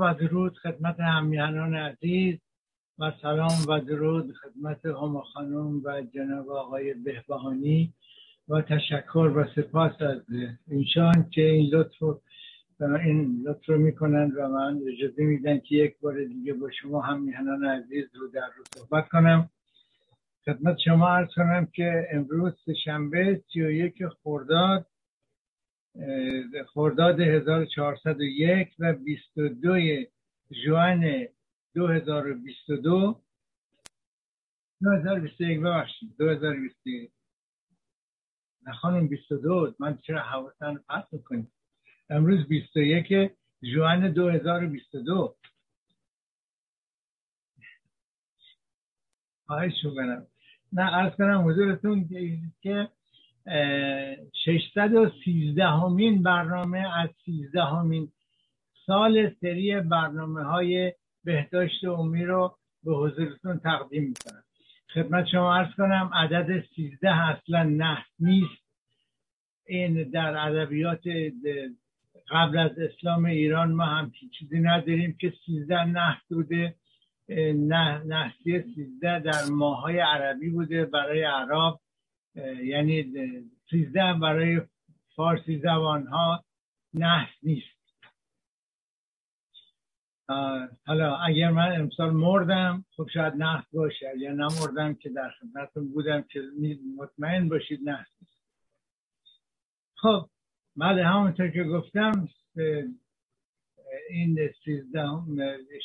و درود خدمت همیهنان عزیز و سلام و درود خدمت هما خانم و جناب آقای بهبهانی و تشکر و سپاس از اینشان که این لطف رو این لطف رو می‌کنند و من اجازه میدن که یک بار دیگه با شما هم عزیز رو در رو صحبت کنم. خدمت شما عرض کنم که امروز شنبه 31 خرداد خرداد 1401 و 22 جوان 2022 2021 ببخشید. 2021 نه خانم 22 من چرا حواسن پس می‌کنیم امروز 21 جوان 2022 خواهش می‌کنم. نه ارز کنم حضورتون که 613 همین برنامه از 13 همین سال سری برنامه های بهداشت عمومی رو به حضورتون تقدیم می‌کنم. خدمت شما ارز کنم عدد 13 اصلا نه نیست. این در ادبیات قبل از اسلام ایران ما هم چیزی نداریم که 13 نه بوده. نه نحسی 13 در ماهای عربی بوده برای عرب. یعنی سیزده برای فارسی زبان ها نحس نیست. حالا اگر من امسال مردم خب شاید نحس باشه. اگر نمردم که در خدمتتون بودم که مطمئن باشید نحس نیست. خب بله همونطور که گفتم این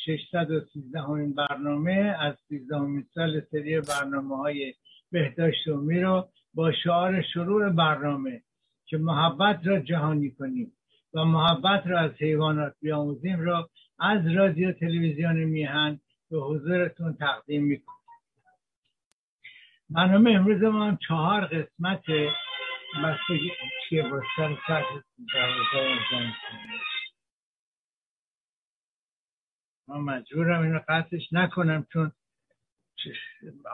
ششصد و سیزده همین برنامه از سیزده سال سری برنامه های بهداشت عمومی رو با شعار شروع برنامه که محبت را جهانی کنیم و محبت را از حیوانات بیاموزیم را از رادیو تلویزیون میهن به حضورتون تقدیم می‌کنم برنامه امروز ما هم چهار قسمت من مجبورم اینو قطعش نکنم چون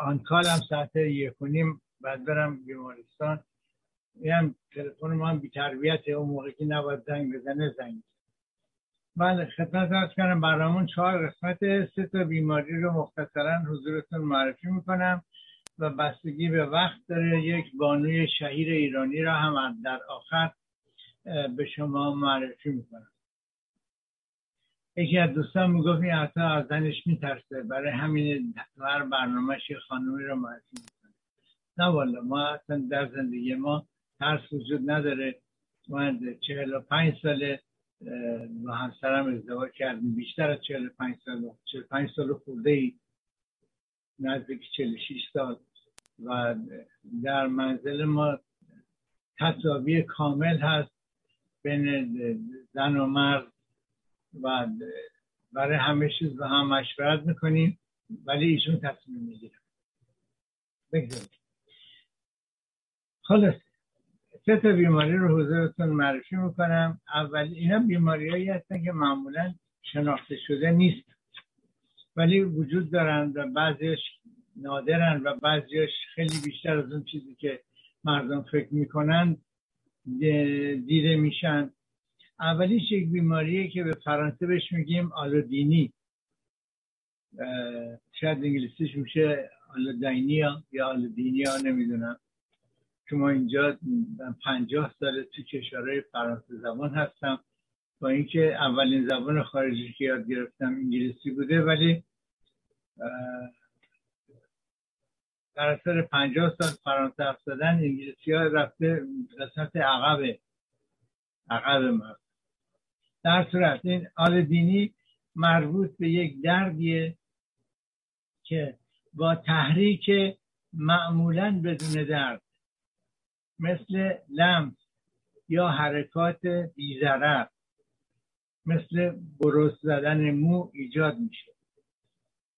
آنکالم ساعت یک و نیم بعد برم بیمارستان. میگم تلفن هم بی تربیت اون موقع که نباید زنگ بزنه زنگ بله خدمت ارز کنم برامون چهار قسمت سه تا بیماری رو مختصرا حضورتون معرفی می‌کنم و بستگی به وقت داره. یک بانوی شهیر ایرانی را هم در آخر به شما معرفی می‌کنم. یکی از دوستان می‌گفت این حتی از زنش میترسه. برای همین هر برنامهش خانومی رو معرفی نه والا ما اصلا در زندگی ما ترس وجود نداره. من چهل و پنج ساله با همسرم ازدواج کردیم. بیشتر از چهل و پنج سال چهل پنج سال خورده ای نزدیک چهل شیش سال. و در منزل ما تصاوی کامل هست بین زن و مرد. و برای همه چیز با هم مشورت می‌کنیم ولی ایشون تصمیم می‌گیرن بگذاریم خلاص سه تا بیماری رو حضورتون معرفی می‌کنم. اول اینا بیماریهایی هستن که معمولا شناخته شده نیست. ولی وجود دارن و بعضیش نادرن و بعضیش خیلی بیشتر از اون چیزی که مردم فکر می‌کنن دیده میشن. اولیش یک بیماریه که به فرانسه بهش میگیم آلودینی. شاید انگلیسیش میشه آلودینیا یا آلودینیا نمی‌دونم. که ما اینجا پنجاه سال تو کشورهای فرانسه زبان هستم. با اینکه اولین زبان خارجی که یاد گرفتم انگلیسی بوده ولی در اثر پنجاه سال فرانسه حرف زدن انگلیسی ها رفته قسمت عقب عقب مرد در صورت این آل دینی مربوط به یک دردیه که با تحریک معمولا بدون درد مثل لمس یا حرکات بیزرر مثل برست زدن مو ایجاد میشه.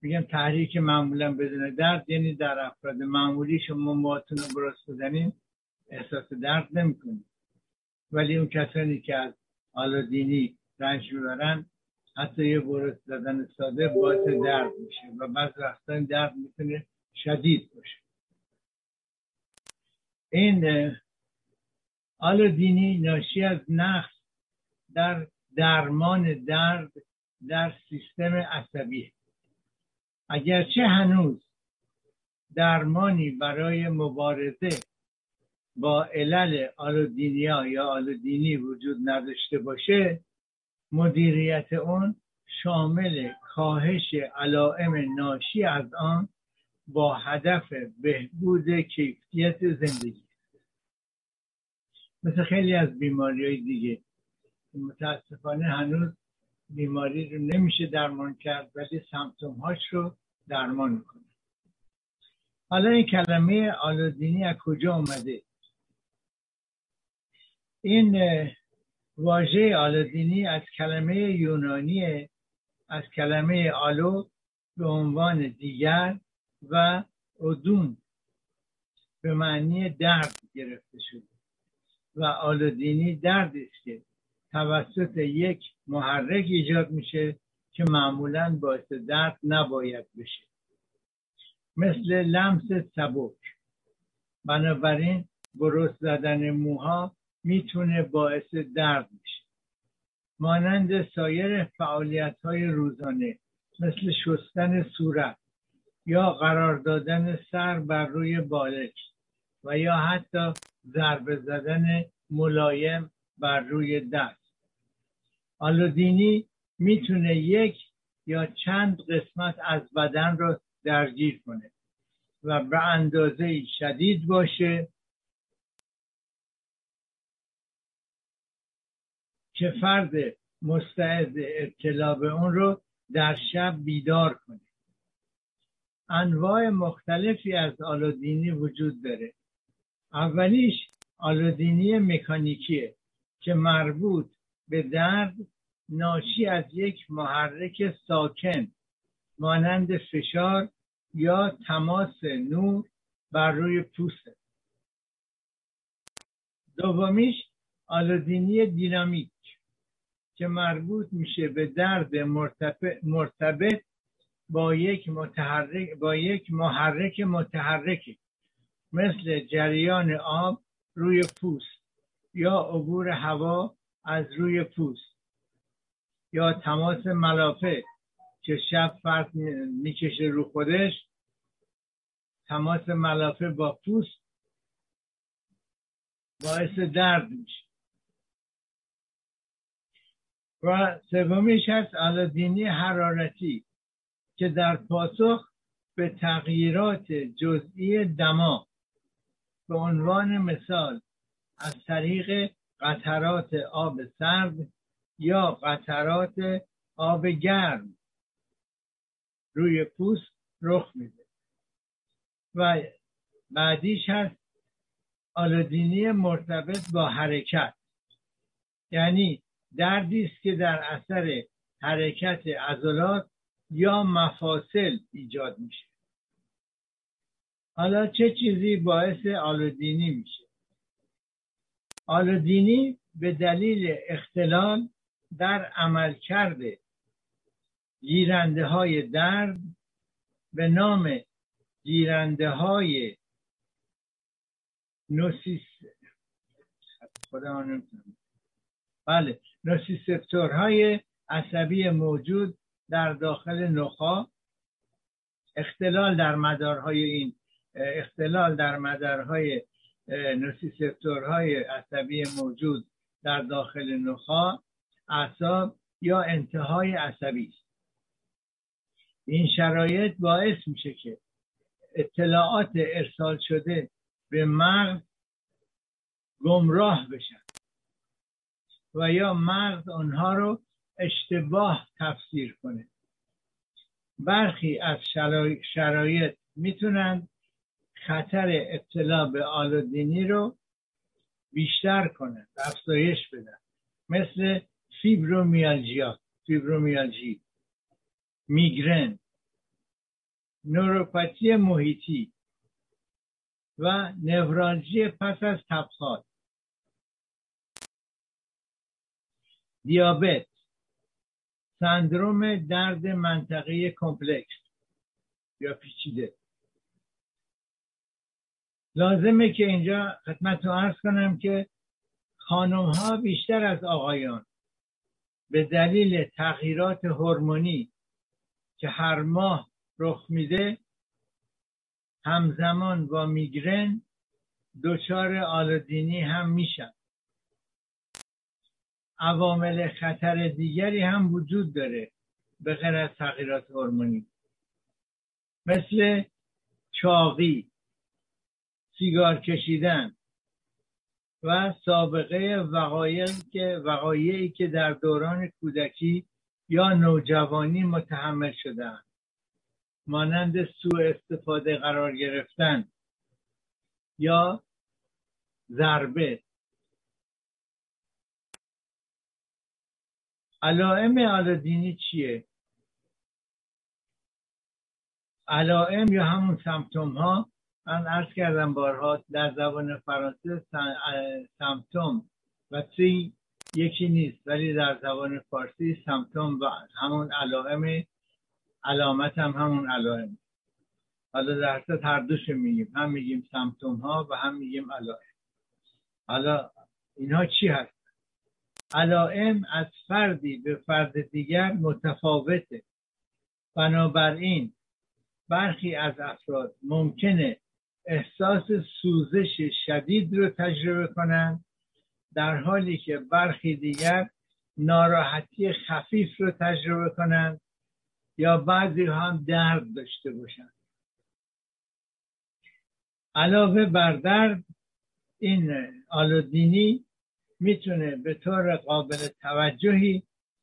میگم تحریک معمولا بدون درد یعنی در افراد معمولی شما موهاتون رو برست بزنین احساس درد نمی‌کنید. ولی اون کسانی که از آلادینی رنج می‌برن حتی یه برست زدن ساده باعث درد میشه و بعض وقتا درد می‌تونه شدید باشه. این آلودینی ناشی از نقص در درمان درد در سیستم عصبی. اگرچه هنوز درمانی برای مبارزه با علل آلودینیا یا آلودینی وجود نداشته باشه مدیریت اون شامل کاهش علائم ناشی از آن با هدف بهبود کیفیت زندگی. مثل خیلی از بیماری های دیگه. متاسفانه هنوز بیماری رو نمیشه درمان کرد ولی سمتوم هاش رو درمان می‌کنه. حالا این کلمه آلودینی از کجا اومده؟ این واژه آلودینی از کلمه یونانی از کلمه آلو به عنوان دیگر و ادون به معنی درد گرفته شده و آلودینی دردی است که توسط یک محرک ایجاد میشه که معمولا باعث درد نباید بشه. مثل لمس سبک. بنابراین برست زدن موها می‌تونه باعث درد بشه. مانند سایر فعالیت های روزانه مثل شستن صورت یا قرار دادن سر بر روی بالک و یا حتی ضربه زدن ملایم بر روی دست. آلودینی می‌تونه یک یا چند قسمت از بدن رو درگیر کنه و به اندازه شدید باشه که فرد مستعد ابتلا به اون رو در شب بیدار کنه. انواع مختلفی از آلودینی وجود داره. اولیش آلودینی مکانیکیه که مربوط به درد ناشی از یک محرک ساکن مانند فشار یا تماس نور بر روی پوسته دومیش آلودینی دینامیک که مربوط میشه به درد مرتبط با یک متحرک با یک محرک متحرکی مثل جریان آب روی پوست یا عبور هوا از روی پوست یا تماس ملافه که شب فرد می‌کشه رو خودش تماس ملافه با پوست باعث درد میشه. و سومیش هست علادینی حرارتی که در پاسخ به تغییرات جزئی دما به عنوان مثال از طریق قطرات آب سرد یا قطرات آب گرم روی پوست رخ میده. و بعدیش هست آلودینی مرتبط با حرکت. یعنی دردی است که در اثر حرکت عضلات یا مفاصل ایجاد میشه. حالا چه چیزی باعث آلودینی میشه؟ آلودینی به دلیل اختلال در عملکرد گیرنده های درد به نام گیرنده های نوسیس خدا بله نوسیسپتورهای عصبی موجود در داخل نخا اختلال در مدارهای این اختلال در مدارهای نوسیسپتورهای عصبی موجود در داخل نخا اعصاب یا انتهای عصبی است. این شرایط باعث میشه که اطلاعات ارسال شده به مغز گمراه بشن و یا مغز آنها رو اشتباه تفسیر کنه. برخی از شرایط می‌تونن خطر اطلاع به آلودینی رو بیشتر کنه افزایش بدن. مثل فیبرومیالژیا فیبرومیالژی میگرن نوروپاتی محیطی و نورالژی پس از تبخال دیابت سندروم درد منطقه کمپلکس. یا پیچیده. لازمه که اینجا خدمت رو ارز کنم که خانم ها بیشتر از آقایان به دلیل تغییرات هورمونی که هر ماه رخ میده همزمان با میگرن دچار آلودینی هم میشن. عوامل خطر دیگری هم وجود داره به غیر از تغییرات هورمونی. مثل چاقی سیگار کشیدن و سابقه وقایعی که وقایعی که در دوران کودکی یا نوجوانی متحمل شدن مانند سوء استفاده قرار گرفتن یا ضربه. علائم آلودینی چیه؟ علائم یا همون سمتوم ها؟ من عرض کردم بارها در زبان فرانسه سمتوم و سی یکی نیست ولی در زبان فارسی سمتوم و همون علائم علامت هم همون علائم. حالا در هر دوش میگیم. هم میگیم سمتوم ها و هم میگیم علائم. حالا اینها چی هست؟ علائم از فردی به فرد دیگر متفاوته. بنابراین برخی از افراد ممکنه احساس سوزش شدید رو تجربه کنند در حالی که برخی دیگر ناراحتی خفیف رو تجربه کنند یا بعضی هم درد داشته باشند علاوه بر درد این آلودینی می‌تونه به طور قابل توجهی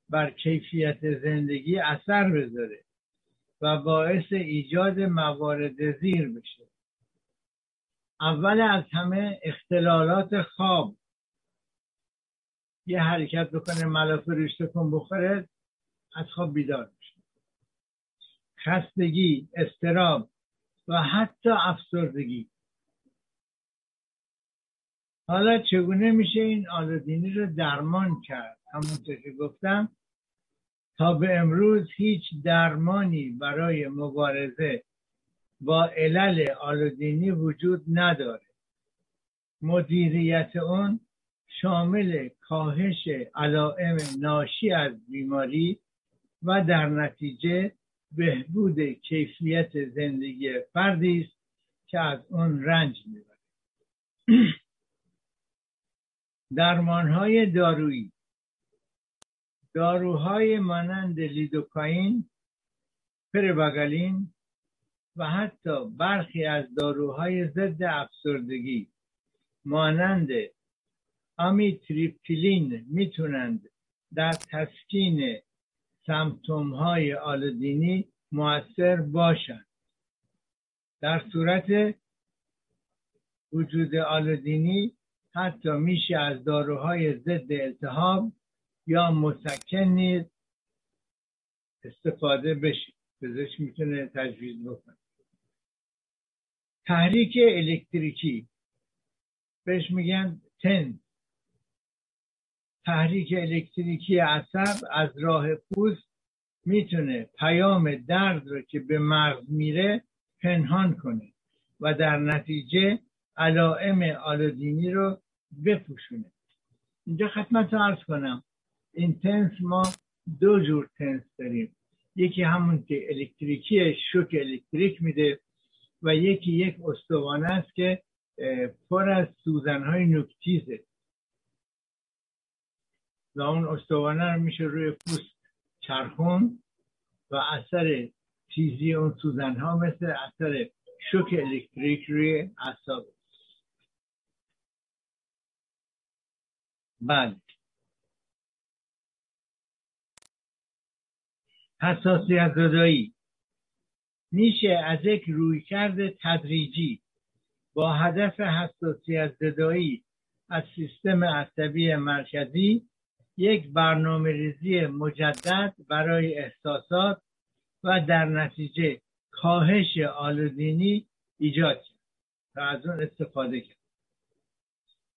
بر کیفیت زندگی اثر بذاره و باعث ایجاد موارد زیر بشه. اول از همه اختلالات خواب. یه حرکت بکنه ملافه رشته کن بخوره از خواب بیدار میشه. خستگی استراب و حتی افسردگی. حالا چگونه میشه این آلودینی رو درمان کرد؟ همونطور که گفتم تا به امروز هیچ درمانی برای مبارزه با علل آلودینی وجود نداره. مدیریت اون شامل کاهش علائم ناشی از بیماری و در نتیجه بهبود کیفیت زندگی فردی است که از اون رنج می‌بره. درمانهای دارویی. داروهای مانند لیدوکاین پرباگالین و حتی برخی از داروهای ضد افسردگی مانند آمیتریپتیلین می‌تونند در تسکین سمتوم های آلودینی موثر باشند. در صورت وجود آلودینی حتی میشه از داروهای ضد التهاب یا مسکن نیز استفاده بشه. پزشک می‌تونه تجویز بکنه. تحریک الکتریکی. بهش میگن تن. تحریک الکتریکی عصب از راه پوست می‌تونه پیام درد رو که به مغز میره پنهان کنه و در نتیجه علائم آلودینی رو بپوشونه اینجا خدمت ارز کنم. این تنس ما دو جور تنس داریم. یکی همون که الکتریکی شوک الکتریک میده و یکی یک استوانه است که پر از سوزنهای نکتیزه و اون استوانه رو میشه روی پوست چرخون و اثر تیزی اون سوزن ها مثل اثر شوک الکتریک روی اعصاب بله. حساسیت زدایی میشه از یک رویکرد تدریجی با هدف حساسیت زدایی از سیستم عصبی مرکزی یک برنامه ریزی مجدد برای احساسات و در نتیجه کاهش آلودینی ایجاد کرد و از اون استفاده کرد.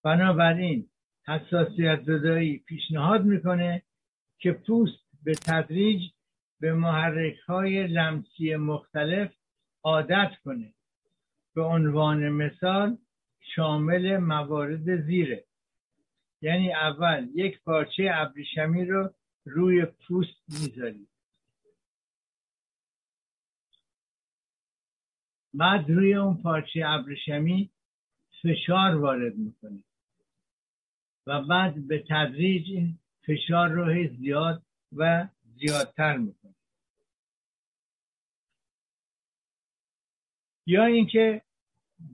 بنابراین حساسیت زدایی پیشنهاد می‌کنه که پوست به تدریج به محرک های لمسی مختلف عادت کنه. به عنوان مثال شامل موارد زیره. یعنی اول یک پارچه ابریشمی رو روی پوست می‌ذارید. بعد روی اون پارچه ابریشمی فشار وارد می‌کنید و بعد به تدریج این فشار رو زیاد و زیادتر می‌کنه. یا اینکه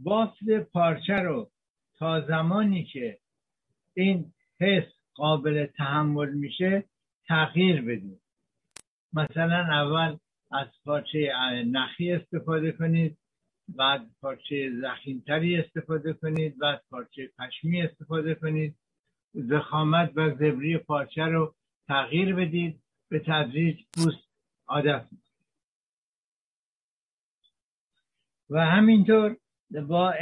بافت پارچه رو تا زمانی که این حس قابل تحمل میشه تغییر بدید مثلا اول از پارچه نخی استفاده کنید بعد پارچه زخیمتری استفاده کنید بعد پارچه پشمی استفاده کنید. زخامت و زبری پارچه رو تغییر بدید. به تدریج پوست عادت و همینطور با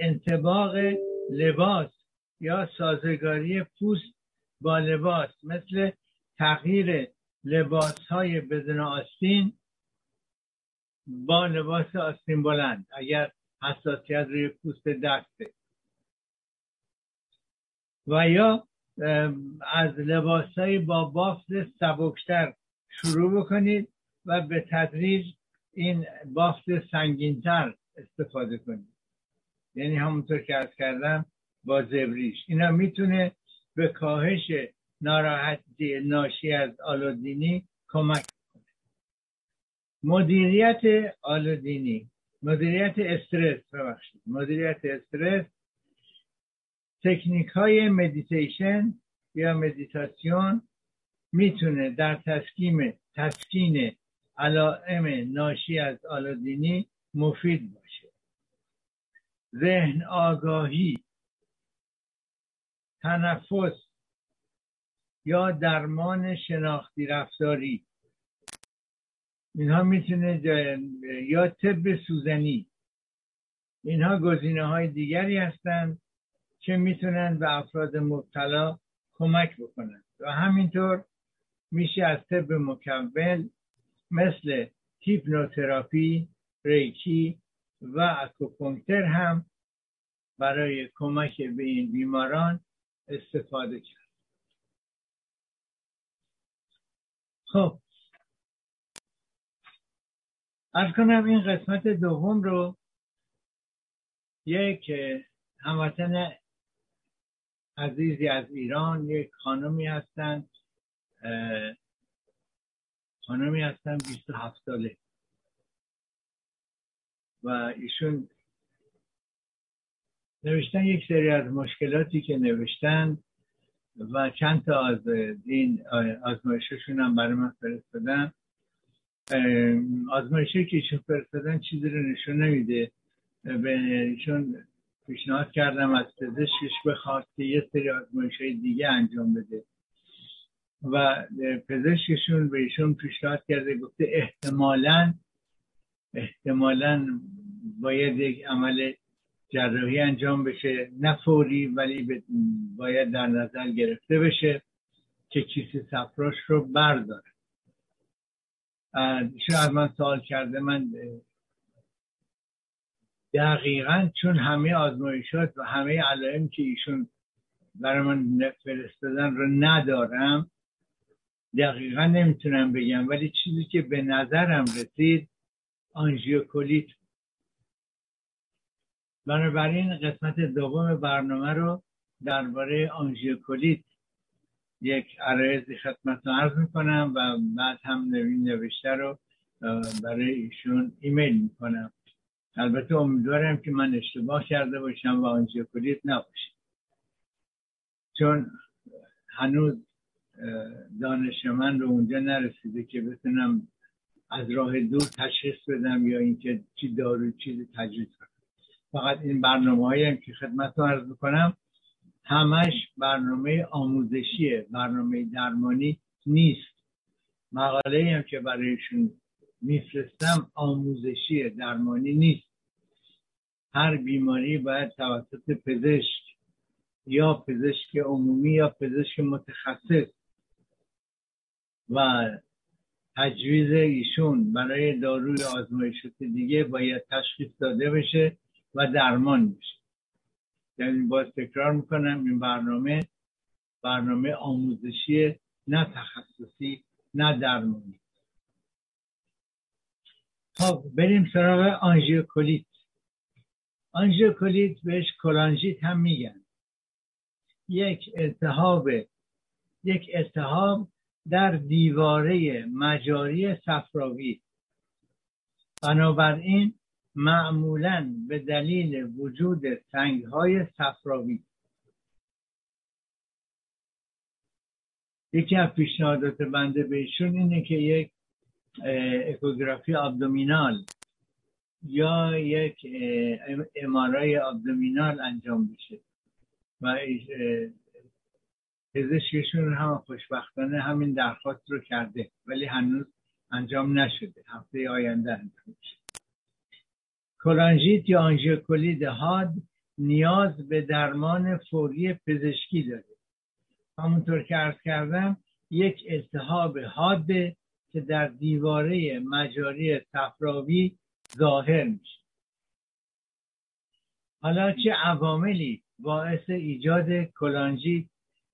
انتباق لباس یا سازگاری پوست با لباس مثل تغییر لباس های بدون آستین با لباس آستین بلند اگر حساسیت روی پوست دسته و یا از لباس های با بافت سبکتر شروع بکنید و به تدریج این بافت سنگینتر استفاده کنید. یعنی همونطور که از کردم با زبریش. اینا می‌تونه به کاهش ناراحتی ناشی از آلودینی کمک کنه. مدیریت آلودینی مدیریت استرس ببخشید. مدیریت استرس تکنیک های مدیتیشن یا مدیتاسیون می‌تونه در تسکیم تسکین علائم ناشی از آلودینی مفید باشه. ذهن آگاهی تنفس یا درمان شناختی رفتاری. اینها می‌تونه یا طب سوزنی. اینها گزینه های دیگری هستند که می‌تونن به افراد مبتلا کمک بکنن. و همینطور میشه از طب مکمل مثل هیپنوتراپی ریکی و اکوپونکتر هم برای کمک به این بیماران استفاده کرد. خب. از کنم این قسمت دوم رو یک هموطن عزیزی از ایران یک خانمی هستند خانمی هستن 27 ساله. و ایشون نوشتن یک سری از مشکلاتی که نوشتن و چند تا از این آزمایششون هم برای من فرستادن. آزمایشی که ایشون فرستادن چیزی رو نشون نمیده. به ایشون پیشنهاد کردم از پزشکش بخواد که یه سری آزمایش های دیگه انجام بده. و پزشکشون به ایشون پیشنهاد کرده گفته احتمالا احتمالا باید یک عمل جراحی انجام بشه. نه فوری ولی باید در نظر گرفته بشه که کیسه سفراش رو برداره. ایشون از من سوال کرده من دقیقا چون همه آزمایشات و همه علائم که ایشون برای من فرستادن رو ندارم دقیقا نمی‌تونم بگم. ولی چیزی که به نظرم رسید آنژیوکولیت. بنابراین قسمت دوم برنامه رو درباره آنژیوکولیت یک عرایزی خدمت عرض می‌کنم و بعد هم نوشته رو برای ایشون ایمیل می‌کنم. البته امیدوارم که من اشتباه کرده باشم و آنژیوکولیت نباشه چون هنوز دانش من رو اونجا نرسیده که بتونم از راه دور تشخیص بدم یا اینکه چی دارو چیزی تجویز کنم. فقط این برنامه هایی که خدمت رو عرض بکنم همش برنامه آموزشیه برنامه درمانی نیست. مقاله هم که برایشون میفرستم آموزشی درمانی نیست. هر بیماری باید توسط پزشک یا پزشک عمومی یا پزشک متخصص و تجویز ایشون برای داروی آزمایشات دیگه باید تشخیص داده بشه و درمان بشه. یعنی باز تکرار می‌کنم این برنامه برنامه آموزشی نه تخصصی نه درمانی. خب بریم سراغ آنژیوکولیت آنژیوکولیت بهش کلانژیت هم میگن. یک التهاب یک التهاب در دیواره مجاری صفراوی. بنابراین معمولا به دلیل وجود سنگ های صفراوی. یکی از پیشنهادات بنده بهشون اینه که یک اکوگرافی ابدومینال یا یک امارای ابدومینال انجام بشه و پزشکشون هم خوشبختانه همین درخواست رو کرده ولی هنوز انجام نشده. هفته آینده انجام میشه. یا آنژیوکولید حاد نیاز به درمان فوری پزشکی داره. همونطور که ارز کردم یک التهاب حاده که در دیواره مجاری صفراوی ظاهر میشه. حالا چه عواملی باعث ایجاد کلانژیت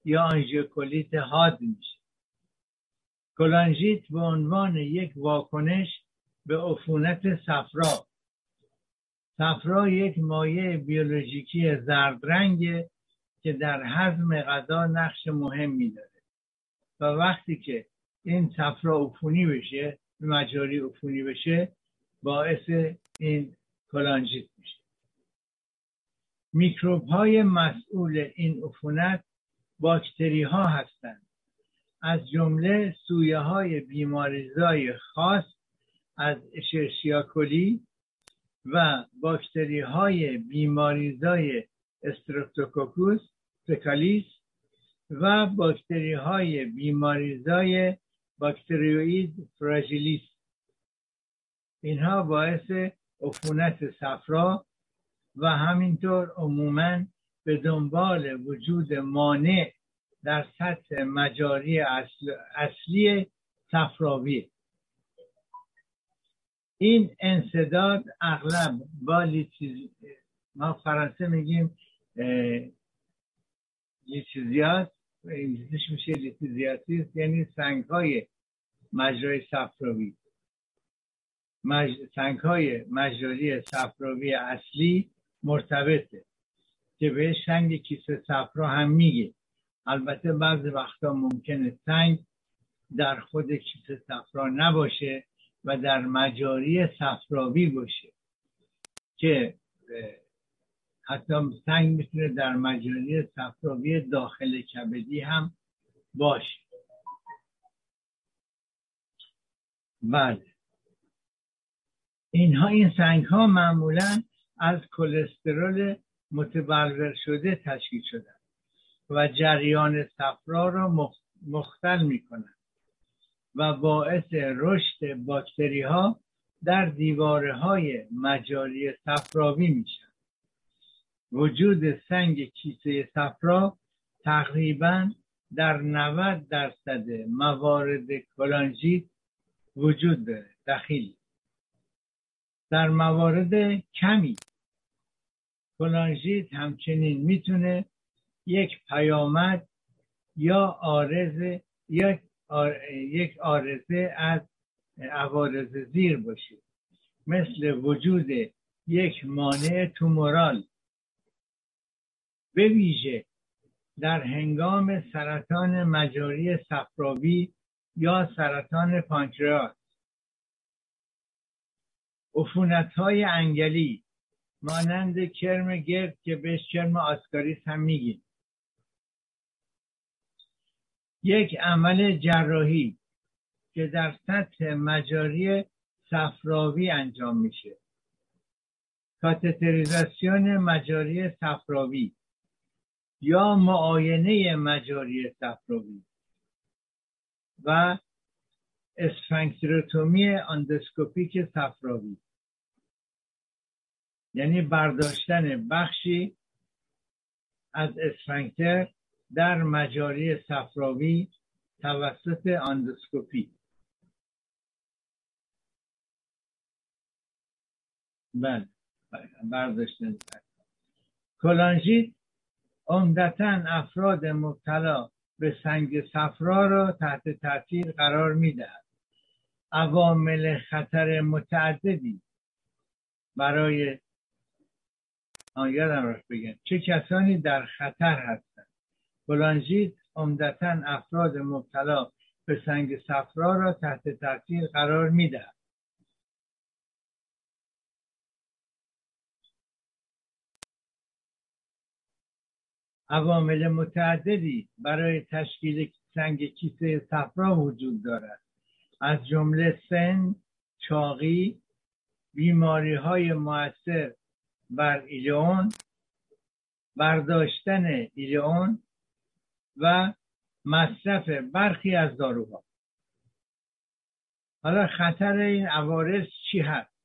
یا آنژیوکولیت حاد میشه؟ کلانژیت به عنوان یک واکنش به عفونت صفرا. صفرا یک مایع بیولوژیکی زردرنگه که در هضم غذا نقش مهمی داره. و وقتی که این صفرا عفونی بشه مجاری عفونی بشه باعث این کلانژیت میشه. میکروب های مسئول این عفونت باکتری ها هستند. از جمله سویه های بیماریزای خاص از اشرشیاکولی و باکتری های بیماریزای استرپتوکوکوس فکالیس و باکتری های بیماریزای باکتریوید فراجیلیس اینها باعث عفونت صفرا و همینطور عموما به دنبال وجود مانع در سطح مجاری اصل، اصلی صفراوی. این انصداد اغلب با لیتیز... ما فرانسه میگیم انگلیسیش میشه لیتیزیاسیس یعنی سنگ های مجرای صفراوی. مج... سنگ های مجاری صفراوی اصلی مرتبطه که به سنگ کیسه صفرا هم میگه. البته بعضی وقتا ممکنه سنگ در خود کیسه صفرا نباشه و در مجاری صفراوی باشه که حتی سنگ می‌تونه در مجاری صفراوی داخل کبدی هم باشه. بله. اینها این سنگ ها معمولا از کلسترول متبلور شده تشکیل شدن و جریان صفرا را مختل می کنند و باعث رشد باکتری ها در دیواره های مجاری صفراوی میشن. وجود سنگ کیسه صفرا تقریبا در 90 درصد موارد کلانژیت وجود داره دخیل. در موارد کمی کلانژیت همچنین می‌تونه یک پیامد یا آرزه یک یک آرزه از عوارض زیر باشه. مثل وجود یک مانع تومورال به ویژه در هنگام سرطان مجاری صفراوی یا سرطان پانکراس عفونت های انگلی مانند کرم گرد که بهش کرم آسکاریس هم میگیم. یک عمل جراحی که در سطح مجاری صفراوی انجام میشه. کاتتریزاسیون مجاری صفراوی. یا معاینه مجاری صفراوی و اسفنکتروتومی اندوسکوپیک صفراوی. یعنی برداشتن بخشی از اسفنکتر در مجاری صفراوی توسط اندوسکوپی. بله برداشتن. کلانژیت عمدتا افراد مبتلا به سنگ صفرا را تحت تاثیر قرار می‌دهد. عوامل خطر متعددی برای یادم بگم. چه کسانی در خطر هستند؟ کلانژیت عمدتا افراد مبتلا به سنگ صفرا را تحت تاثیر قرار می‌دهد. عوامل متعددی برای تشکیل سنگ کیسه صفرا وجود دارد. از جمله سن چاقی بیماری های موثر بر ایلیون برداشتن ایلیون و مصرف برخی از داروها. حالا خطر این عوارض چی هست؟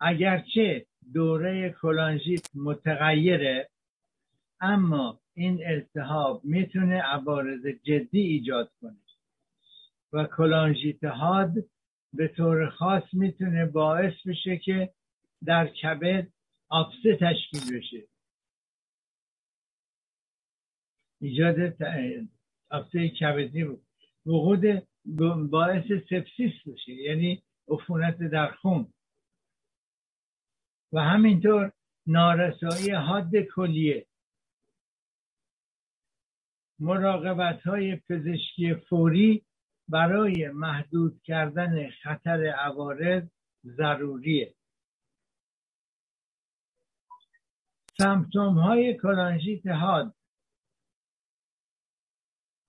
اگرچه دوره کلانژیت متغیره اما این التهاب می‌تونه عوارض جدی ایجاد کنه و کلانژیت حاد به طور خاص می‌تونه باعث بشه که در کبد آفسه تشکیل بشه. ایجاد آفسه کبدی وقود باعث سپسیس بشه یعنی عفونت در خون. و همینطور نارسایی حاد کلیه. مراقبت های پزشکی فوری برای محدود کردن خطر عوارض ضروریه. سمپتوم های کلانژیت حاد.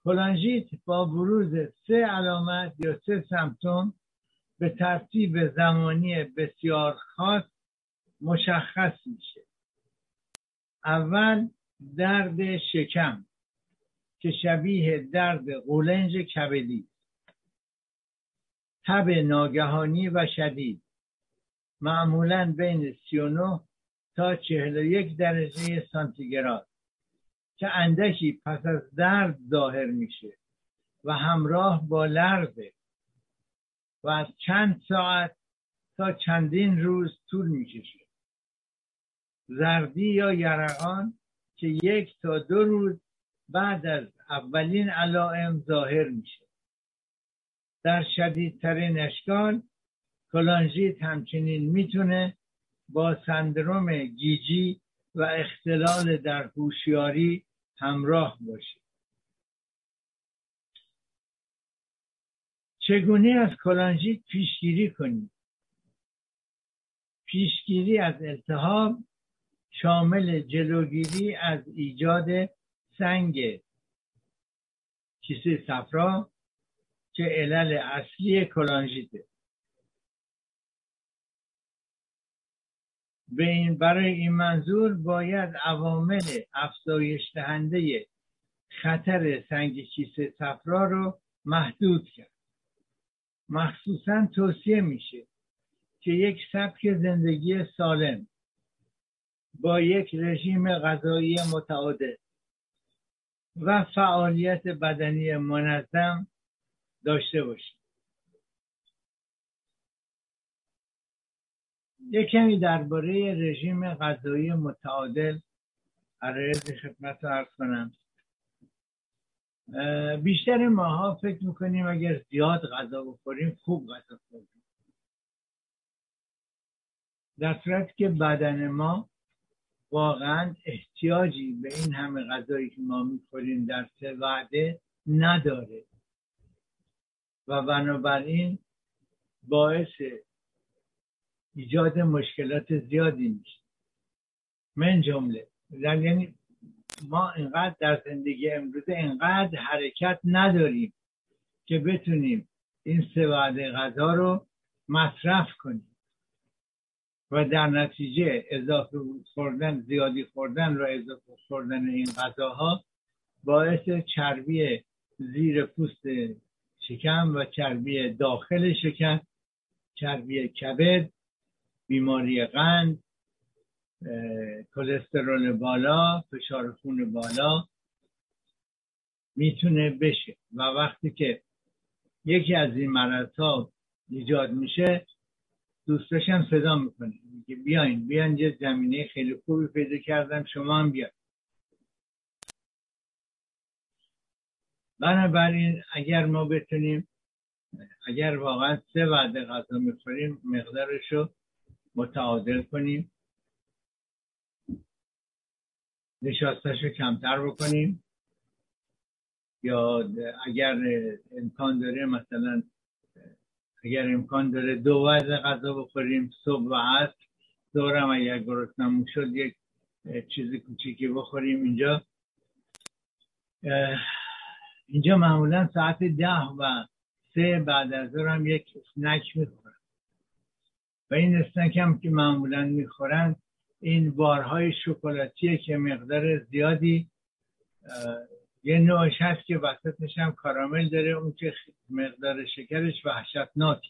کلانژیت با بروز سه علامت یا سه سمپتوم به ترتیب زمانی بسیار خاص مشخص میشه. اول درد شکم. که شبیه درد قولنج کبدی تب ناگهانی و شدید. معمولا بین 39 تا 41 درجه سانتیگراد که اندکی پس از درد ظاهر میشه و همراه با لرزه و از چند ساعت تا چندین روز طول می‌کشه. زردی یا یرقان که یک تا دو روز بعد از اولین علائم ظاهر میشه. در شدیدترین اشکال کلانژیت همچنین می‌تونه با سندروم گیجی و اختلال در هوشیاری همراه باشه. چگونه از کلانژیت پیشگیری کنیم؟ پیشگیری از التهاب شامل جلوگیری از ایجاد سنگ کیسه صفرا که علل اصلی کلانژیته. به این برای این منظور باید عوامل افزایش دهنده خطر سنگ کیسه صفرا رو محدود کرد. مخصوصا توصیه میشه که یک سبک زندگی سالم با یک رژیم غذایی متعادل و فعالیت بدنی منظم داشته باشید یک کمی درباره رژیم غذایی متعادل عرض خدمت رو ارز کنم. بیشتر ماها فکر می‌کنیم اگر زیاد غذا بخوریم خوب غذا بخوریم در صورت که بدن ما واقعا احتیاجی به این همه غذایی که ما می‌خوریم در سه وعده نداره. و بنابراین باعث ایجاد مشکلات زیادی میشه. من جمله یعنی ما اینقدر در زندگی امروزه اینقدر حرکت نداریم که بتونیم این سه وعده غذا رو مصرف کنیم. و در نتیجه اضافه خوردن زیادی خوردن و اضافه خوردن این غذاها باعث چربی زیر پوست شکم و چربی داخل شکم چربی کبد بیماری قند کلسترول بالا فشار خون بالا می‌تونه بشه. و وقتی که یکی از این مرض ها ایجاد میشه دوستش هم صدا می‌کنه. میگه بیاین. بیاین یه زمینه خیلی خوبی پیدا کردم. شما هم بیاین. بنابراین اگر ما بتونیم اگر واقعا سه وعده غذا می‌خوریم مقدارش رو متعادل کنیم. نشاستش رو کمتر بکنیم. یا اگر امکان داره مثلا اگر امکان داره دو وعده غذا بخوریم صبح و عصر دورم اگر گرسنمون شد یک چیز کوچیکی بخوریم اینجا. اینجا معمولا ساعت ده و سه بعد از هم یک اسنک می‌خورن و این اسنک هم که معمولا می‌خورن این بارهای شکلاتیه که مقدار زیادی یه نوعش هست که وسطش هم کارامل داره اون که مقدار شکرش وحشتناک.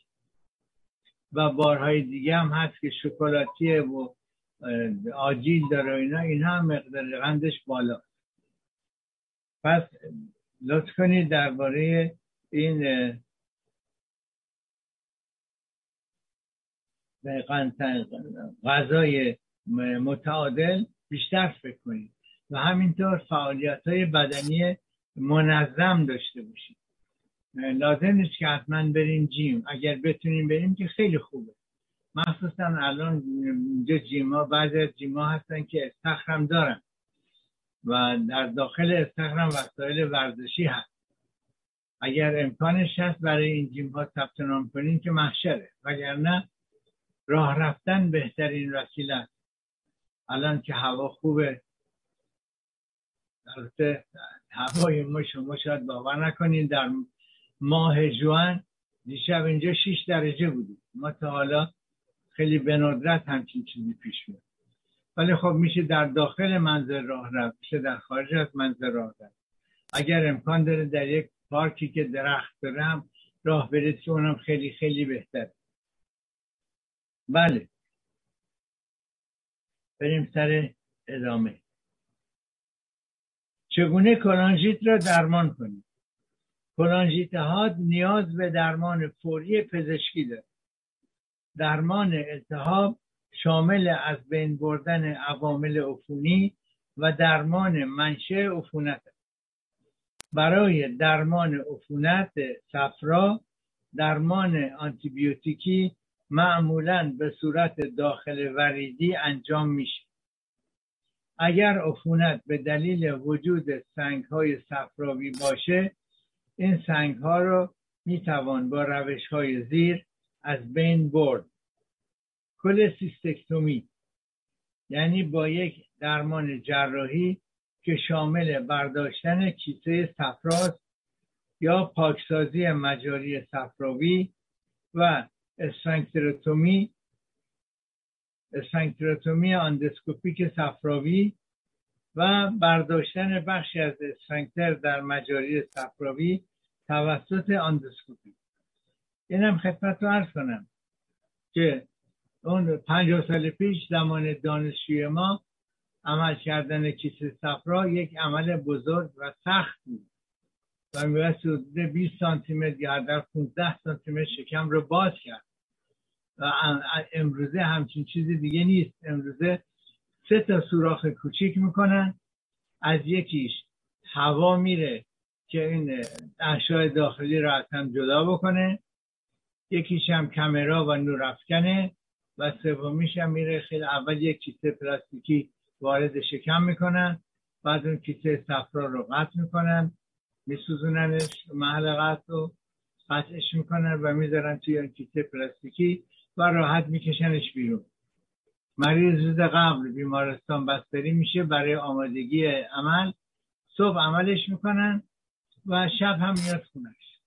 و بارهای دیگه هم هست که شکلاتیه و آجیل داره اینا این هم مقدار قندش بالا. پس لطف کنید درباره این غذای متعادل بیشتر فکر کنید. و همینطور فعالیت های بدنی منظم داشته باشید لازم نیست که حتما بریم جیم. اگر بتونیم بریم که خیلی خوبه. مخصوصا الان اینجا جیما بعضی از جیما هستن که استخرم دارن و در داخل استخرم وسایل ورزشی هست. اگر امکانش هست برای این جیم ها ثبت نام کنیم که محشره. وگرنه راه رفتن بهترین وسیله است. الان که هوا خوبه البته هوای ما شما شاید باور نکنین در ماه جوان دیشب اینجا 6 درجه بودیم. ما تا حالا خیلی به ندرت همچین چیزی پیش میاد. ولی خب میشه در داخل منزل راه رفت میشه در خارج از منزل راه رفت. اگر امکان داره در یک پارکی که درخت داره هم راه برید که اونم خیلی خیلی بهتر بله. بریم سر ادامه. چگونه کلانژیت را درمان کنید کلانژیت ها نیاز به درمان فوری پزشکی دارد. درمان التهاب شامل از بین بردن عوامل عفونی و درمان منشأ عفونت است. برای درمان عفونت صفرا درمان آنتیبیوتیکی معمولا به صورت داخل وریدی انجام میشه. اگر عفونت به دلیل وجود سنگ های صفراوی باشه این سنگ ها رو می توان با روش های زیر از بین برد. کل سیستکتومی یعنی با یک درمان جراحی که شامل برداشتن کیسه صفراست یا پاکسازی مجاری صفراوی و اسفنکتراتومی اسفنکتراتومی آندسکوپیک صفراوی و برداشتن بخشی از اسفنکتر در مجاری صفراوی توسط آندسکوپی اینم خدمت رو عرض کنم که اون پنجاه سال پیش زمان دانشجوی ما عمل کردن کیسه صفرا یک عمل بزرگ و سخت بود و میبایست حدود 20 سانتی متر یا در 15 سانتی متر شکم رو باز کرد. امروزه همچین چیزی دیگه نیست. امروزه سه تا سوراخ کوچیک می‌کنن. از یکیش هوا میره که این اشیاء داخلی را از هم جدا بکنه. یکیش هم کامرا و نورافکنه و سومیش هم میره خیلی اول یک کیسه پلاستیکی وارد شکم می‌کنن. بعد اون کیسه صفرا رو قطع می‌کنن. میسوزوننش محل قطع رو قطعش می‌کنن و می‌ذارن توی اون کیسه پلاستیکی. و راحت میکشنش بیرون. مریض روز قبل بیمارستان بستری میشه برای آمادگی عمل صبح عملش می‌کنن و شب هم میاد خونش.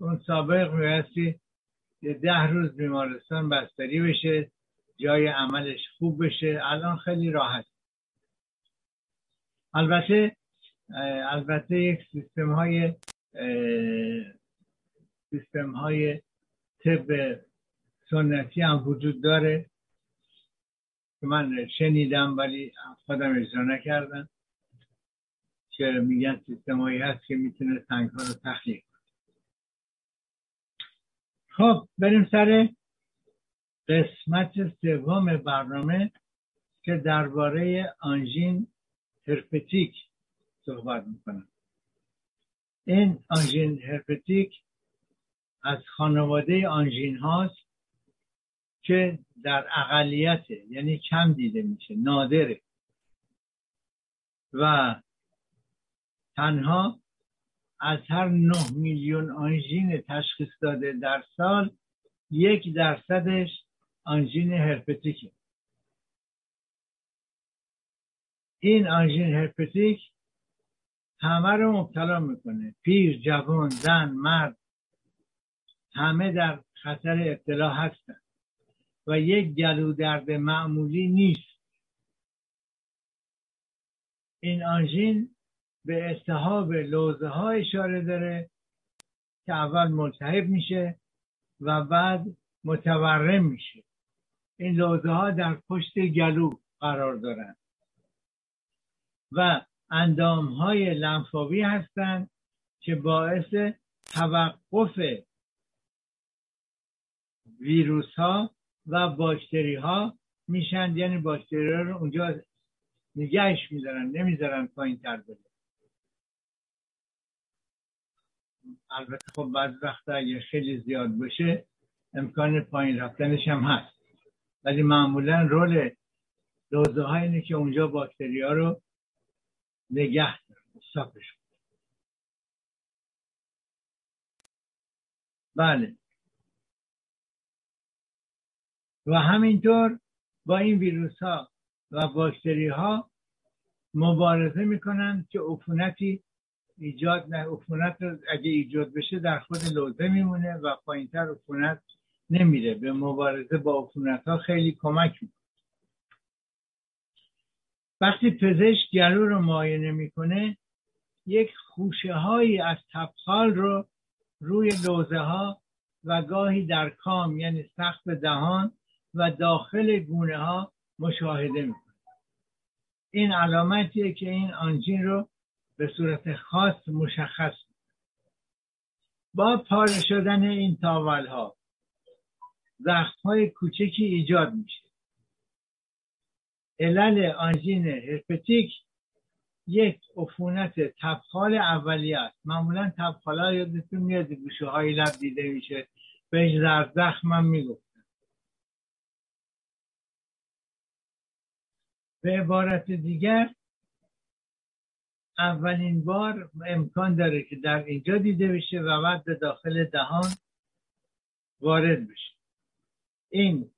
اون سابق میبستی یه ده روز بیمارستان بستری بشه جای عملش خوب بشه. الان خیلی راحت. البته البته یک سیستم های سیستم های طب سنتی هم وجود داره که من شنیدم ولی خودم اجرا نکردم. که میگن سیستم هایی هست که می‌تونه سنگ ها رو تخلیق خب بریم سر قسمت سوم برنامه که درباره آنژین هرپتیک صحبت می‌کنم. این آنژین هرپتیک از خانواده آنژین هاست. که در اقلیت یعنی کم دیده میشه نادره. و تنها از هر نه میلیون آنژین تشخیص داده در سال یک درصدش آنژین هرپتیکه. این آنژین هرپتیک همه رو مبتلا می‌کنه. پیر جوان زن مرد همه در خطر ابتلا هستن. و یک گلو درد معمولی نیست. این آنژین به التهاب لوزه ها اشاره داره که اول ملتهب میشه و بعد متورم میشه. این لوزه ها در پشت گلو قرار دارند و اندام های لنفاوی هستند که باعث توقف ویروس ها و باکتری ها میشن یعنی باکتری ها رو اونجا نگهش میدارن نمی‌ذارن پایین تر بده البته خب بعض وقت اگه خیلی زیاد باشه امکان پایین رفتنش هم هست. ولی معمولا رول دوزه ها اینه که اونجا باکتری ها رو نگه دارن بله. و همینطور با این ویروس ها و باکتری ها مبارزه می‌کنن که عفونتی ایجاد نه عفونت اگه ایجاد بشه در خود لوزه میمونه و پایینتر عفونت نمیره. به مبارزه با عفونت ها خیلی کمک می‌کنه. وقتی پزشک گلو رو معاینه می‌کنه یک خوشه هایی از تبخال رو روی لوزه ها و گاهی در کام یعنی سقف دهان و داخل گونه ها مشاهده می‌کنه. این علامتیه که این آنژین رو به صورت خاص مشخص با پاره شدن این تاول ها زخم های کوچکی ایجاد میشه. علل آنژین هرپتیک یک عفونت تبخال اولیه است. معمولا تبخال ها یادتون میاد گوشه های لب دیده میشه زرد زخم هم می‌گفتن به عبارت دیگر اولین بار امکان داره که در اینجا دیده بشه و بعد به داخل دهان وارد بشه. این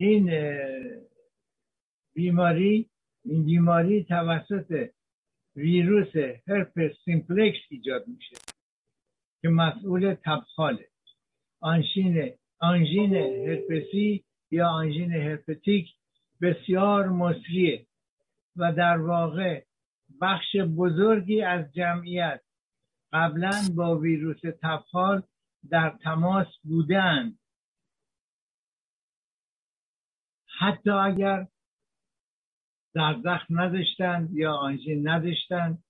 این بیماری این بیماری توسط ویروس هرپس سیمپلکس ایجاد میشه که مسئول تبخاله. آنژین آنژین هرپسی یا آنژین هرپتیک بسیار مسریه و در واقع بخش بزرگی از جمعیت قبلا با ویروس تبخال در تماس بودند حتی اگر در زخم نداشتند یا آنژین نداشتند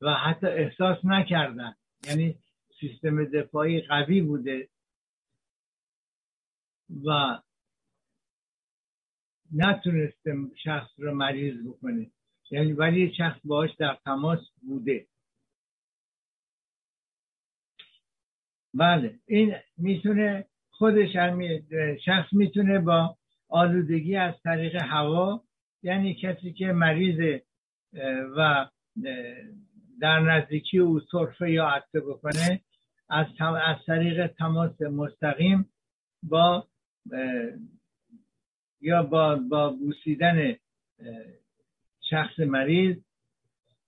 و حتی احساس نکردند یعنی سیستم دفاعی قوی بوده و نتونسته شخص رو مریض بکنه. یعنی ولی شخص باش در تماس بوده. بله این می‌تونه خودش شخص می‌تونه با آلودگی از طریق هوا یعنی کسی که مریض و در نزدیکی او صرفه یا عطه بکنه از, از طریق تماس مستقیم با یا با, با بوسیدن شخص مریض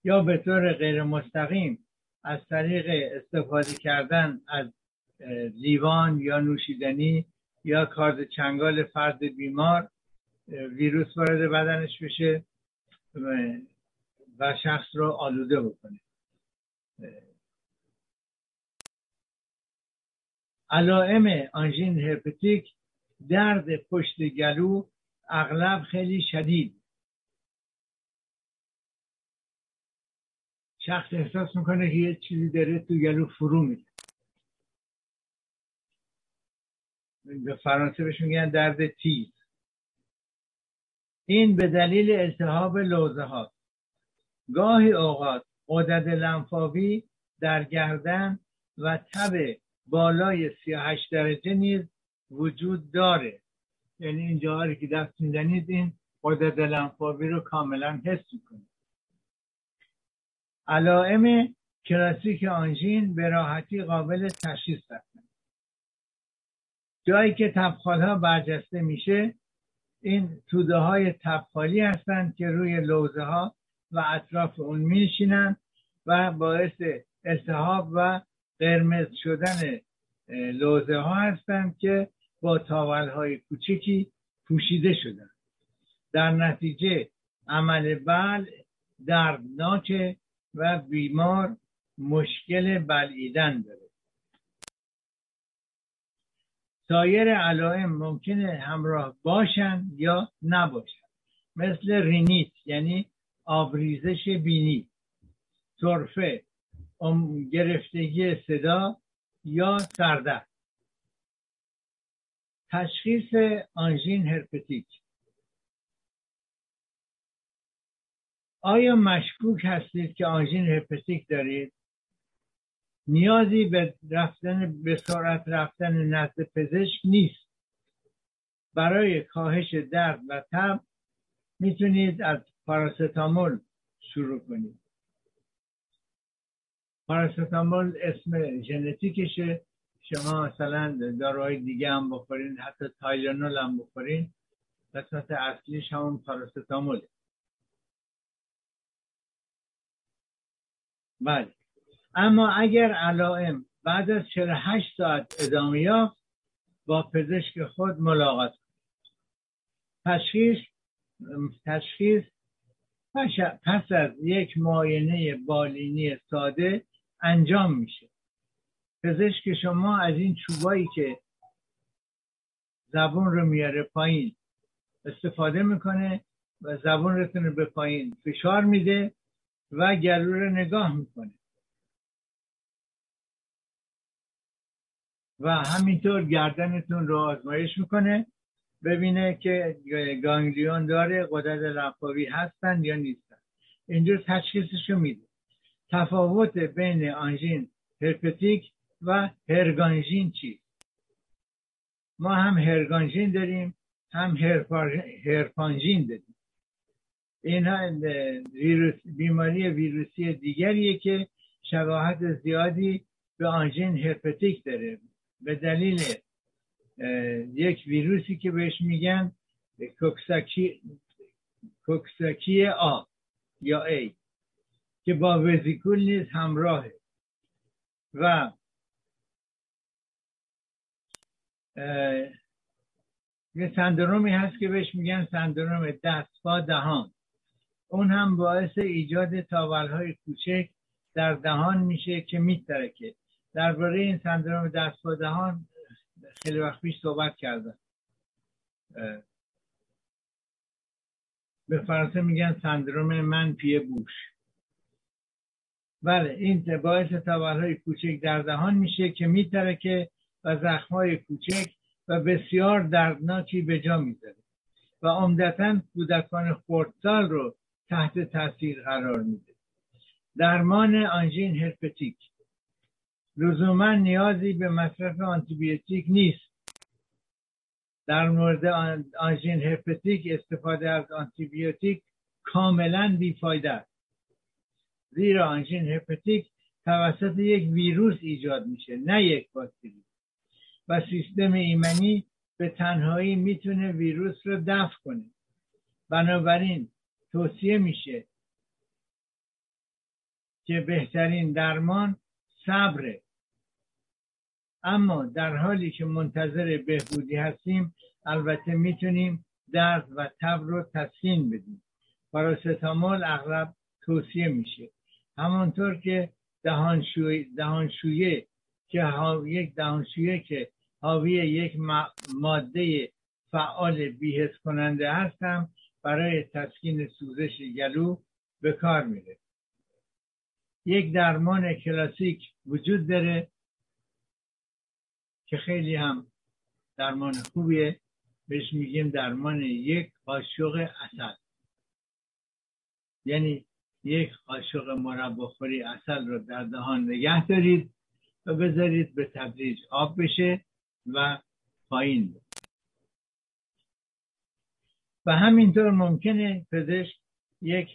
یا به طور غیر مستقیم از طریق استفاده کردن از لیوان یا نوشیدنی یا کارد چنگال فرد بیمار ویروس وارد بدنش بشه و شخص رو آلوده بکنه. علائم آنژین هرپتیک درد پشت گلو اغلب خیلی شدید. شخص احساس می‌کنه که یه چیزی داره تو گلو فرو میده به فرانسه بهش میگن درد تیز. این به دلیل التهاب لوزه ها گاهی اوقات قدرت لنفاوی در گردن و تب بالای 38 درجه نیز وجود داره. یعنی این جاهایی که دست می‌زنید این قدرت لنفاوی رو کاملا حس می‌کنید. علائم کلاسیک آنژین به راحتی قابل تشخیص هستند. جایی که تبخال ها برجسته میشه این توده های تبخالی هستند که روی لوزه ها و اطراف اون میشینن و باعث التهاب و قرمز شدن لوزه ها هستند که با تاول های کوچکی پوشیده شدن. در نتیجه عمل بل دردناک و بیمار مشکل بلعیدن داره. سایر علائم ممکنه همراه باشن یا نباشن. مثل رینیت یعنی آبریزش بینی سرفه گرفتگی صدا یا سردرد. تشخیص آنژین هرپتیک. آیا مشکوک هستید که آنژین هرپتیک دارید؟ نیازی به رفتن به سرعت رفتن نزد پزشک نیست. برای کاهش درد و تب می‌تونید از پاراستامول شروع کنید. پاراستامول اسم ژنتیکشه. شما مثلا داروهای دیگه هم بخورین حتی تایلانول هم بخورین قسمت اصلیش همون پاراستاموله بله. اما اگر علائم بعد از 48 ساعت ادامه یافت با پزشک خود ملاقات تشخیص تشخیص پس از یک معاینه بالینی ساده انجام میشه. پزشک شما از این چوبایی که زبون رو میاره پایین استفاده می‌کنه و زبون رو به پایین فشار میده و گلو رو نگاه می‌کنه. و همینطور گردنتون رو آزمایش می‌کنه ببینه که گانگلیون داره قدرت لنفاوی هستن یا نیستن. اینجور تشخیصش رو میده. تفاوت بین آنژین هرپتیک و هرگانژین چی ما هم هرگانژین داریم هم هرپانژین داریم. اینها ویروس بیماری ویروسی دیگریه که شباهت زیادی به آنژین هرپتیک داره. به دلیل یک ویروسی که بهش میگن کوکساکی آ یا ای که با وزیکول نیز همراهه. و یه سندرومی هست که بهش میگن سندروم دست با دهان. اون هم باعث ایجاد تاولهای کوچک در دهان میشه که میترکه. درباره این سندروم دست با دهان خیلی وقت پیش صحبت کردن به فرانسه میگن سندروم من پیه بوش. بله این باعث تاولهای کوچک در دهان میشه که میترکه. و زخمهای کوچک و بسیار دردناکی به جا می‌ذاره و عمدتا کودکان خردسال رو تحت تاثیر قرار میده. درمان آنژین هرپتیک. لزوما نیازی به مصرف آنتیبیوتیک نیست. در مورد آنژین هرپتیک استفاده از آنتیبیوتیک کاملا بیفایده است. زیرا آنژین هرپتیک توسط یک ویروس ایجاد میشه نه یک باکتری. و سیستم ایمنی به تنهایی می‌تونه ویروس رو دفع کنه. بنابراین توصیه میشه که بهترین درمان صبره. اما در حالی که منتظر بهبودی هستیم البته می‌تونیم درد و تب رو تسکین بدیم. پاراستامول اغلب توصیه میشه. همانطور که دهانشویه که یک دهانشویه که حاوی یک ماده فعال بیهس کننده هستم. برای تسکین سوزش گلو به کار میره. یک درمان کلاسیک وجود داره که خیلی هم درمان خوبیه. بهش میگیم درمان یک قاشق اصل یعنی یک قاشق مرباخوری اصل رو در دهان نگه دارید و بذارید به تدریج آب بشه. و پایین. و همینطور ممکنه پزشک یک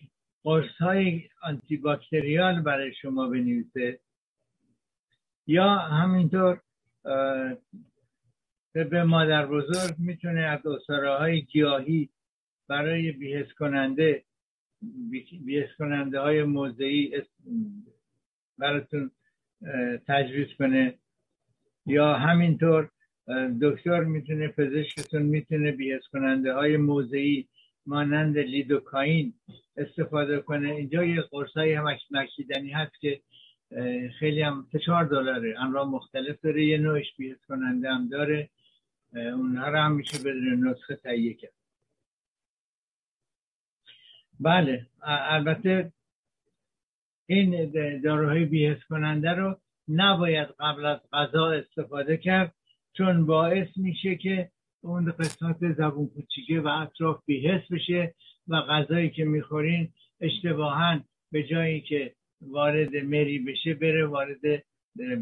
قرص های آنتی باکتریال برای شما بنویسه یا همینطور به مادر بزرگ می‌تونه از اصاره های گیاهی برای بیهس کننده بیهس کننده های موضعی براتون تجویز کنه یا همینطور دکتر می‌تونه پزشکتون می‌تونه بیهس کننده های موضعی مانند لیدوکاین استفاده کنه. اینجا یه قرصای هم نکشیدنی هست که خیلی هم چهار دلاره. انواع مختلف داره. یه نوعش بیهس کننده هم داره. اونها رو هم میشه بدون نسخه تهیه کرد. بله البته این داروهای بیهس کننده رو نباید قبل از غذا استفاده کرد. چون باعث میشه که اون قسمت زبون کوچیکه و اطراف بیهس بشه و غذایی که می‌خورین اشتباها به جایی که وارد مری بشه بره وارد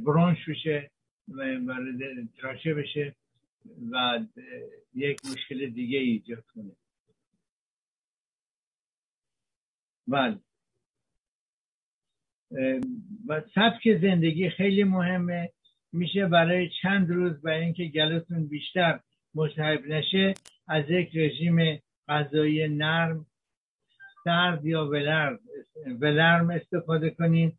برونش بشه و وارد تراشه بشه و یک مشکل دیگه ایجاد کنه. بله. و سبک زندگی خیلی مهمه. میشه برای چند روز برای اینکه گلوتون بیشتر ملتهب نشه از یک رژیم غذایی نرم سرد یا ولرم, استفاده کنید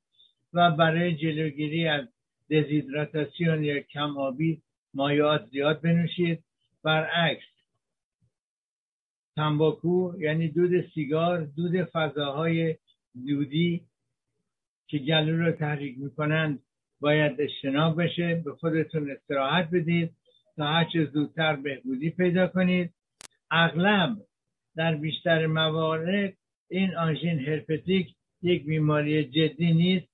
و برای جلوگیری از دزیدراتاسیون یا کم آبی مایعات زیاد بنوشید. برعکس تنباکو یعنی دود سیگار دود فضاهای دودی که گلو رو تحریک می‌کنند باید اجتناب بشه به خودتون استراحت بدید تا هرچه زودتر بهبودی پیدا کنید. اغلب در بیشتر موارد این آنژین هرپتیک یک بیماری جدی نیست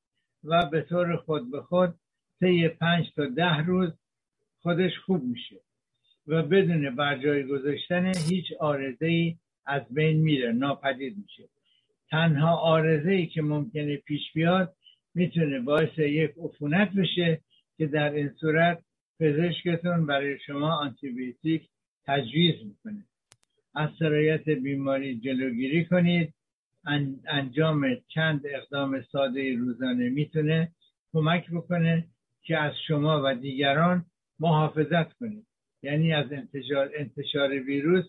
و به طور خود به خود طی پنج تا ده روز خودش خوب میشه و بدون بر جای گذاشتن هیچ آرزه ای از بین میره ناپدید میشه. تنها آرزه ای که ممکنه پیش بیاد می‌تونه باعث یک عفونت بشه که در این صورت پزشکتون برای شما آنتیبیوتیک تجویز می‌کنه. از سرایت بیماری جلوگیری کنید. انجام چند اقدام ساده روزانه می‌تونه کمک بکنه که از شما و دیگران محافظت کنید. یعنی از انتشار, ویروس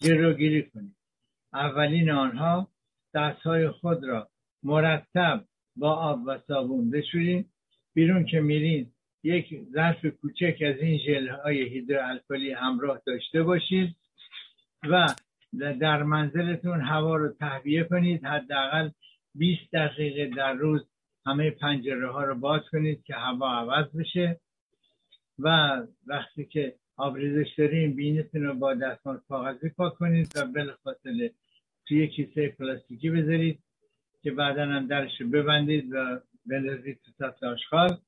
جلوگیری کنید. اولین آنها دستهای خود را مرتب با آب و صابون بشورید بیرون که میرین یک ظرف کوچک از این ژل های هیدروالکلی همراه داشته باشید و در منزلتون هوا رو تهویه کنید. حداقل 20 دقیقه در روز همه پنجره ها رو باز کنید که هوا عوض بشه. و وقتی که آبریزش داریم بینتون رو با دستمال کاغذی پاک کنید و بلافاصله توی کیسه پلاستیکی بذارید. که بعدا هم درش ببندید و بندازید تو سطح آشغال.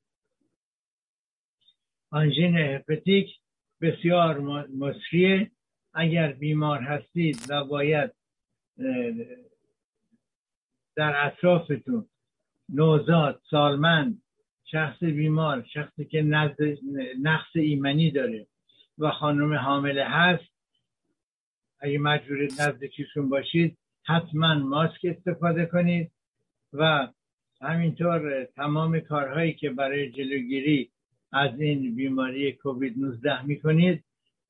آنژین هپتیک بسیار مصریه اگر بیمار هستید و باید در اطرافتون نوزاد سالمند شخص بیمار شخصی که نقص ایمنی داره و خانم حامله هست اگه مجبورید نزدیکیشون باشید حتما ماسک استفاده کنید و همینطور تمام کارهایی که برای جلوگیری از این بیماری کووید 19 می‌کنید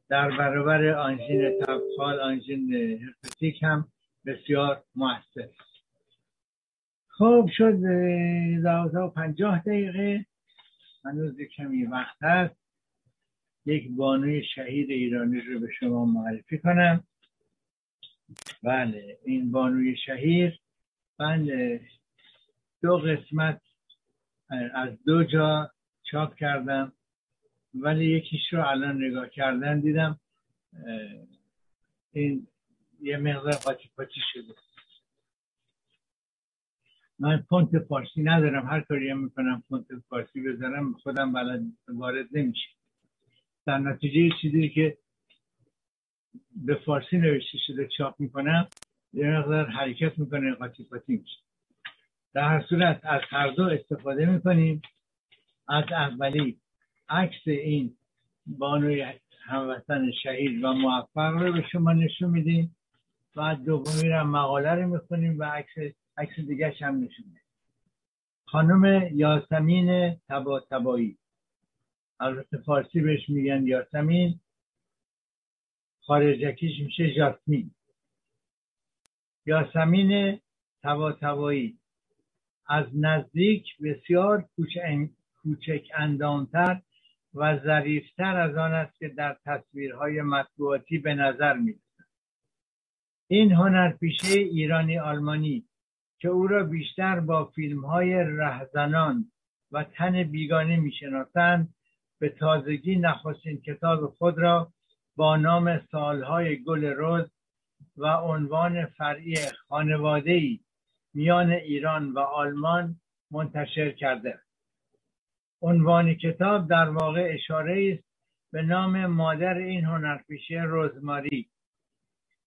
در برابر آنژین تبخال آنژین هرپتیک هم بسیار موثر. خب شد دوازده و پنجاه دقیقه. هنوز کمی وقت هست. یک بانوی شهید ایرانی رو به شما معرفی کنم. بله این بانوی شهیر. من دو قسمت از دو جا چاپ کردم ولی یکیش رو الان نگاه کردن دیدم این یه مقدار قاطی پاتی شده. من پونت فارسی ندارم هر کاری می‌کنم پونت فارسی بذارم خودم بلد وارد نمیشه در نتیجه چیزی که به فارسی نوشته شده چاپ می‌کنم یه مقدار حرکت می‌کنه قاطی پاتی میشه. در هر صورت از هر دو استفاده می‌کنیم. از اولی عکس این بانوی هموطن شهید و موفق رو به شما نشون میدیم. و دومی رو مقاله رو می‌خونیم و عکس عکس دیگه هم نشون میدیم. خانم یاسمین تبا تبایی البته فارسی بهش میگن یاسمین. خارجکیش میشه جاسمین یاسمین تبا تبایی از نزدیک بسیار کوچک اندامتر و ظریفتر از آن است که در تصویرهای مطبوعاتی به نظر می‌رسد این هنرپیشه ایرانی آلمانی که او را بیشتر با فیلم های رهزنان و تن بیگانه می‌شناسند به تازگی نخستین کتاب خود را با نام سالهای گل روز و عنوان فرعی خانواده ای میان ایران و آلمان منتشر کرده. عنوان کتاب در واقع اشاره است به نام مادر این هنرپیشه روزماری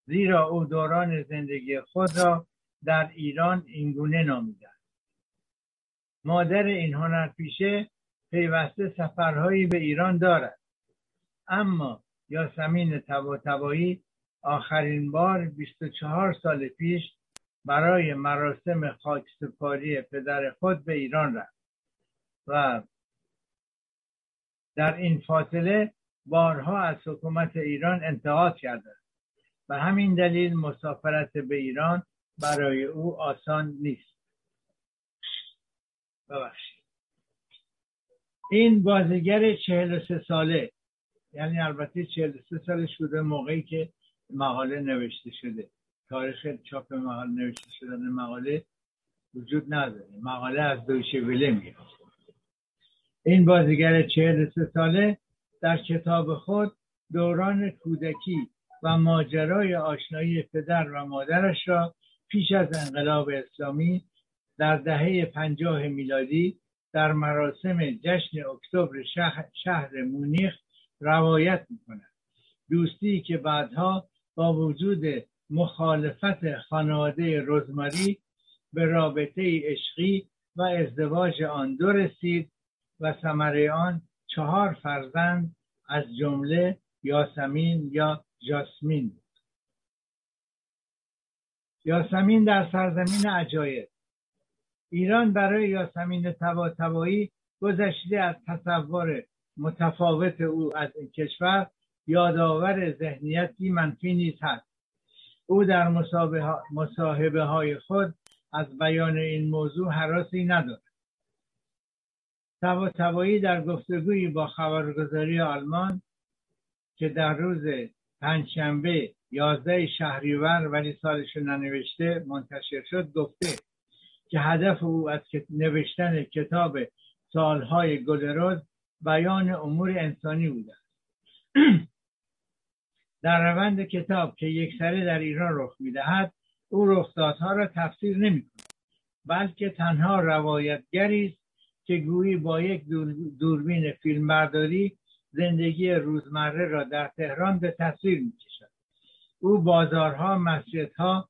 زیرا او دوران زندگی خود را در ایران اینگونه نامیده. مادر این هنرپیشه پیوسته سفرهایی به ایران دارد. اما یاسمین تبایی آخرین بار 24 سال پیش برای مراسم خاکسپاری پدر خود به ایران رفت و در این فاصله بارها از حکومت ایران انتقاد کرده. و همین دلیل مسافرت به ایران برای او آسان نیست. ببخشید. این بازیگر سه ساله یعنی البته سه ساله شده موقعی که مقاله نوشته شده. تاریخ چاپ مقاله نوشته شدن مقاله وجود نداره. مقاله از دویشه وله میاد. این بازیگر سه ساله در کتاب خود دوران کودکی و ماجرای آشنایی پدر و مادرش را پیش از انقلاب اسلامی در دهه پنجاه میلادی در مراسم جشن اکتبر شهر مونیخ روایت می‌کند دوستی که بعدها با وجود مخالفت خانواده رزماری به رابطه عشقی و ازدواج آن دو رسید و ثمره آن چهار فرزند از جمله یاسمین یا جاسمین بود. یاسمین در سرزمین عجایب. ایران برای یاسمین تبا تبایی گذشته از تصور متفاوت او از کشور یادآور ذهنیتی منفی نیز هست. او در مصاحبه های خود از بیان این موضوع حراسی ندارد. تبا تبایی در گفتگویی با خبرگزاری آلمان که در روز پنجشنبه یازده شهریور ولی سالش ننوشته منتشر شد گفته که هدف او از نوشتن کتاب سالهای گلروز بیان امور انسانی بوده در روند کتاب که یک سره در ایران رخ می‌دهد او رخدادها را تفسیر نمی بلکه تنها روایتگری است که گویی با یک دوربین فیلمبرداری زندگی روزمره را در تهران به تصویر می کشد. او بازارها، مسجدها،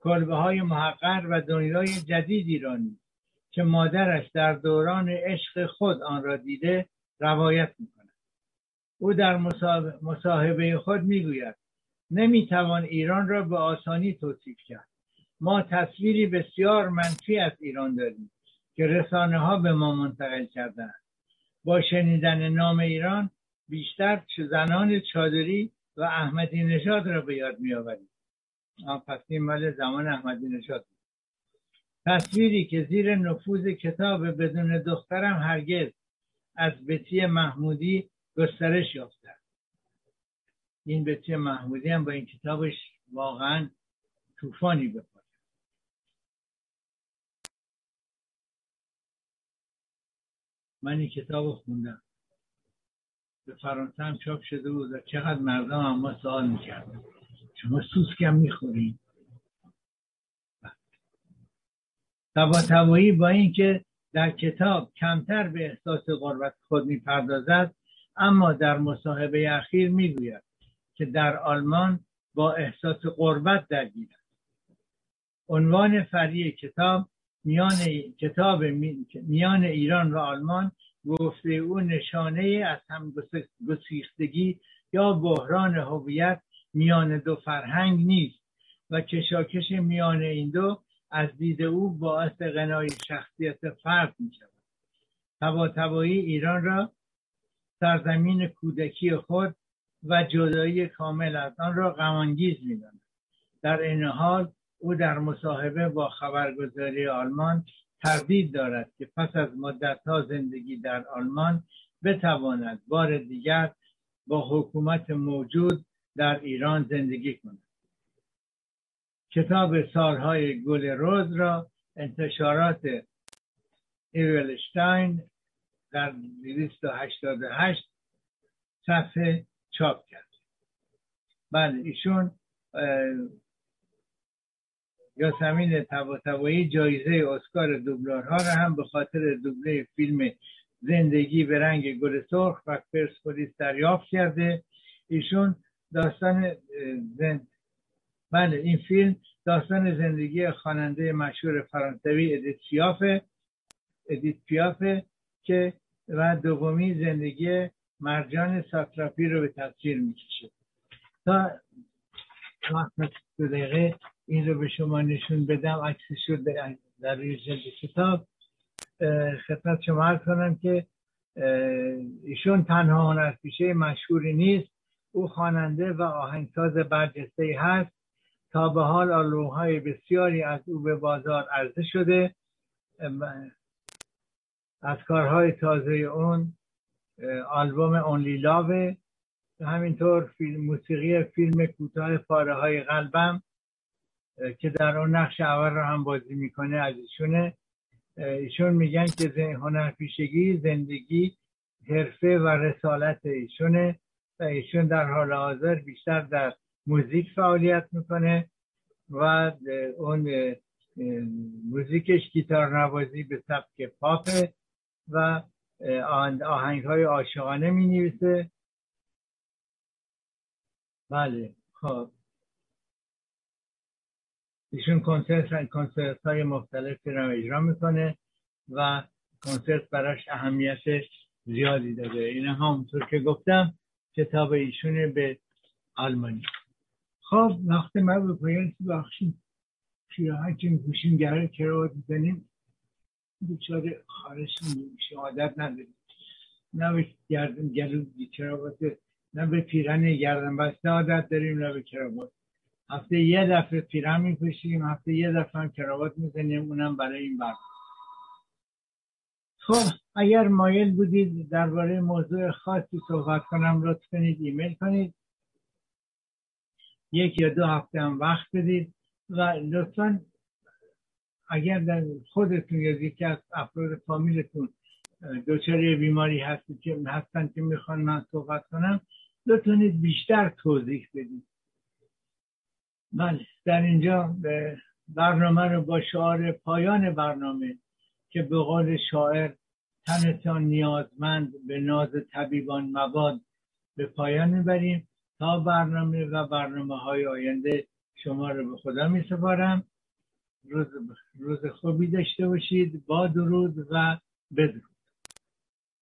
کلبه های محقر و دنیای جدید ایرانی که مادرش در دوران عشق خود آن را دیده روایت می کند. او در مصاحبه خود می‌گوید نمی‌توان ایران را به آسانی توصیف کرد. ما تصویری بسیار منفی از ایران داریم که رسانه ها به ما منتقل کردن با شنیدن نام ایران بیشتر زنان چادری و احمدی نژاد را به یاد میآوریم. پس این مال زمان احمدی نژاد تصویری که زیر نفوذ کتاب بدون دخترم هرگز از بتی محمودی گسترش یافته این بتی محمودی هم با این کتابش واقعا طوفانی بپاره من این کتاب خوندم. به فرانسه هم چاپ شده بود و چقدر مردم اما سوال می‌کردن. شما سوسکم می‌خورید تبایی با اینکه در کتاب کمتر به احساس غربت خود می‌پردازد اما در مصاحبه اخیر می‌گوید که در آلمان با احساس غربت درگیر است. عنوان فری کتاب میان کتاب میان ایران و آلمان گفته او نشانه از هم گسیختگی یا بحران هویت میان دو فرهنگ نیست و کشاکش میان این دو از دید او باعث غنای شخصیت فرد می شود تبا ایران را سرزمین کودکی خود و جدایی کامل از آن را غمانگیز می‌داند. در این حال او در مصاحبه با خبرگزاری آلمان تردید دارد که پس از مدتها زندگی در آلمان بتواند بار دیگر با حکومت موجود در ایران زندگی کند. کتاب سالهای گل روز را انتشارات ایولشتاین در 288 صفحه چاپ کرد. بله ایشون یاسمین تبایی جایزه اسکار دوبلارها را هم به خاطر دوبله فیلم زندگی به رنگ گل سرخ و پرسپولیس دریافت کرده. ایشون داستان زند بله این فیلم داستان زندگی خواننده مشهور فرانسوی ادیت پیافه ادیت پیافه که و دومی زندگی مرجان ساتراپی رو به تصویر می‌کشه. تا دو دقیقه این رو به شما نشون بدم عکسش رو در روی جلد کتاب. خدمت شما عرض کنم که ایشون تنها هنرپیشه مشهوری نیست. او خواننده و آهنگساز برجسته هست. تا به حال آلبومهای بسیاری از او به بازار عرضه شده. از کارهای تازه اون آلبوم اونلی لاوه همینطور فیلم موسیقی فیلم کوتاه پاره های قلبم که در اون نقش اول رو هم بازی می‌کنه از ایشونه. ایشون میگن که هنرپیشگی زندگی حرفه و رسالت ایشونه و ایشون در حال حاضر بیشتر در موزیک فعالیت می‌کنه و اون موزیکش گیتار نوازی به سبک پاپه و آهنگ های عاشقانه می نویسه بله خب. ایشون کنسرت کنسرت های مختلفی رو اجرا می‌کنه و کنسرت براش اهمیت زیادی داره این همونطور که گفتم کتاب ایشونه به آلمانی. خب وقت ما به پایان بخشیم. پیراهن که میپوشیم گره کراوات می‌زنیم بیچاره خارش میشه عادت نداریم. نه به گردن گلو کراوات نه به پیرن گردن بسته عادت داریم نه به کراوات. هفته یه دفعه پیرن میپوشیم هفته یه دفعه هم کراوات می‌زنیم اونم برای این برنامه خب اگر مایل بودید درباره موضوع خاصی صحبت کنم لطف کنید ایمیل کنید. یک یا دو هفته هم وقت بدید و لطفا اگر در خودتون یا یکی از افراد فامیلتون دچار بیماری هستید که هستن که می‌خوان من صحبت کنم لطفا بیشتر توضیح بدید. من در اینجا برنامه رو با شعار پایان برنامه که به قول شاعر تنتان نیازمند به ناز طبیبان مباد به پایان می‌بریم. تا برنامه و برنامه های آینده شما رو به خدا می سپارم روز, روز خوبی داشته باشید. با درود و بدرود.